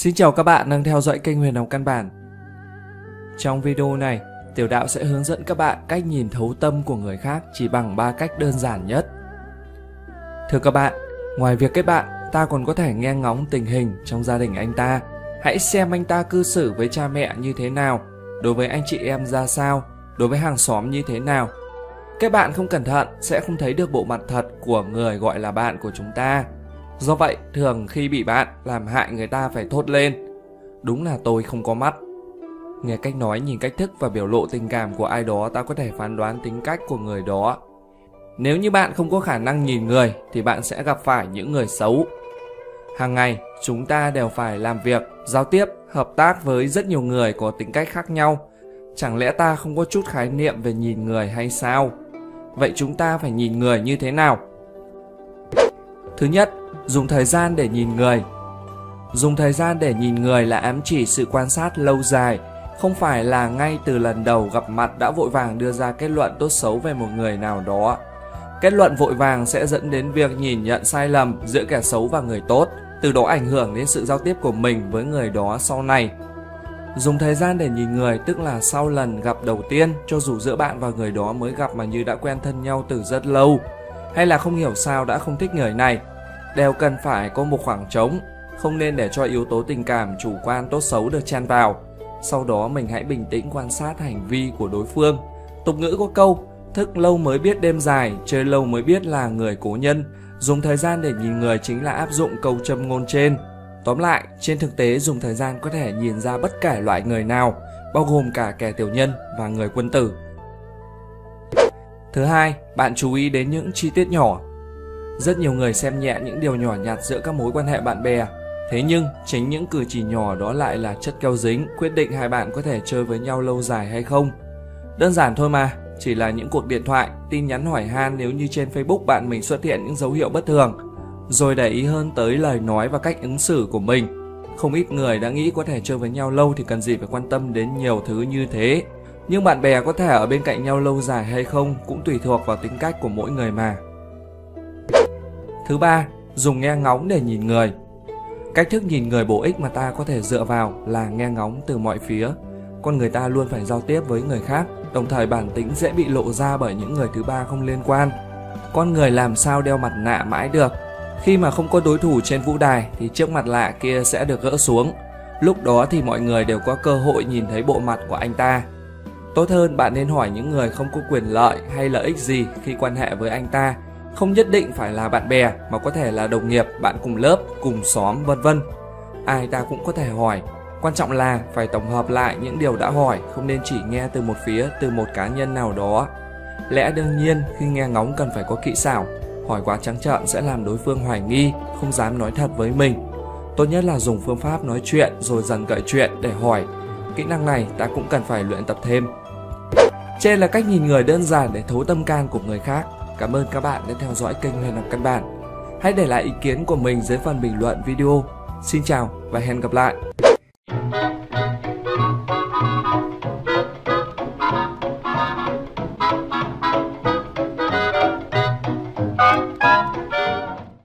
Xin chào các bạn đang theo dõi kênh Huyền Học Căn Bản. Trong video này, Tiểu Đạo sẽ hướng dẫn các bạn cách nhìn thấu tâm của người khác chỉ bằng 3 cách đơn giản nhất. Thưa các bạn, ngoài việc kết bạn, ta còn có thể nghe ngóng tình hình trong gia đình anh ta. Hãy xem anh ta cư xử với cha mẹ như thế nào, đối với anh chị em ra sao, đối với hàng xóm như thế nào. Các bạn không cẩn thận sẽ không thấy được bộ mặt thật của người gọi là bạn của chúng ta Do vậy, thường khi bị bạn làm hại người ta phải thốt lên. Đúng là tôi không có mắt. Nghe cách nói, nhìn cách thức và biểu lộ tình cảm của ai đó ta có thể phán đoán tính cách của người đó. Nếu như bạn không có khả năng nhìn người thì bạn sẽ gặp phải những người xấu. Hàng ngày, chúng ta đều phải làm việc, giao tiếp, hợp tác với rất nhiều người có tính cách khác nhau. Chẳng lẽ ta không có chút khái niệm về nhìn người hay sao? Vậy chúng ta phải nhìn người như thế nào? Thứ nhất, dùng thời gian để nhìn người. Dùng thời gian để nhìn người là ám chỉ sự quan sát lâu dài, không phải là ngay từ lần đầu gặp mặt đã vội vàng đưa ra kết luận tốt xấu về một người nào đó. Kết luận vội vàng sẽ dẫn đến việc nhìn nhận sai lầm giữa kẻ xấu và người tốt, từ đó ảnh hưởng đến sự giao tiếp của mình với người đó sau này. Dùng thời gian để nhìn người, tức là sau lần gặp đầu tiên, cho dù giữa bạn và người đó mới gặp mà như đã quen thân nhau từ rất lâu, hay là không hiểu sao đã không thích người này đều cần phải có một khoảng trống, không nên để cho yếu tố tình cảm chủ quan tốt xấu được chen vào. Sau đó mình hãy bình tĩnh quan sát hành vi của đối phương. Tục ngữ có câu, thức lâu mới biết đêm dài, chơi lâu mới biết là người cố nhân. Dùng thời gian để nhìn người chính là áp dụng câu châm ngôn trên. Tóm lại, trên thực tế dùng thời gian có thể nhìn ra bất kể loại người nào, bao gồm cả kẻ tiểu nhân và người quân tử. Thứ hai, bạn chú ý đến những chi tiết nhỏ rất nhiều người xem nhẹ những điều nhỏ nhặt giữa các mối quan hệ bạn bè. Thế nhưng, chính những cử chỉ nhỏ đó lại là chất keo dính quyết định hai bạn có thể chơi với nhau lâu dài hay không. Đơn giản thôi mà, chỉ là những cuộc điện thoại, tin nhắn hỏi han nếu như trên Facebook bạn mình xuất hiện những dấu hiệu bất thường, rồi để ý hơn tới lời nói và cách ứng xử của mình. Không ít người đã nghĩ có thể chơi với nhau lâu thì cần gì phải quan tâm đến nhiều thứ như thế. Nhưng bạn bè có thể ở bên cạnh nhau lâu dài hay không cũng tùy thuộc vào tính cách của mỗi người mà. Thứ ba, dùng nghe ngóng để nhìn người. Cách thức nhìn người bổ ích mà ta có thể dựa vào là nghe ngóng từ mọi phía. Con người ta luôn phải giao tiếp với người khác, đồng thời bản tính dễ bị lộ ra bởi những người thứ ba không liên quan. Con người làm sao đeo mặt nạ mãi được? Khi mà không có đối thủ trên vũ đài thì chiếc mặt lạ kia sẽ được gỡ xuống. Lúc đó thì mọi người đều có cơ hội nhìn thấy bộ mặt của anh ta. Tốt hơn bạn nên hỏi những người không có quyền lợi hay lợi ích gì khi quan hệ với anh ta không nhất định phải là bạn bè mà có thể là đồng nghiệp, bạn cùng lớp, cùng xóm vân vân. Ai ta cũng có thể hỏi, quan trọng là phải tổng hợp lại những điều đã hỏi, không nên chỉ nghe từ một phía, từ một cá nhân nào đó. Lẽ đương nhiên khi nghe ngóng cần phải có kỹ xảo, hỏi quá trắng trợn sẽ làm đối phương hoài nghi, không dám nói thật với mình. Tốt nhất là dùng phương pháp nói chuyện rồi dần gợi chuyện để hỏi. Kỹ năng này ta cũng cần phải luyện tập thêm. Trên là cách nhìn người đơn giản để thấu tâm can của người khác Cảm ơn các bạn đã theo dõi kênh Huyền học căn bản. Hãy để lại ý kiến của mình dưới phần bình luận video. Xin chào và hẹn gặp lại.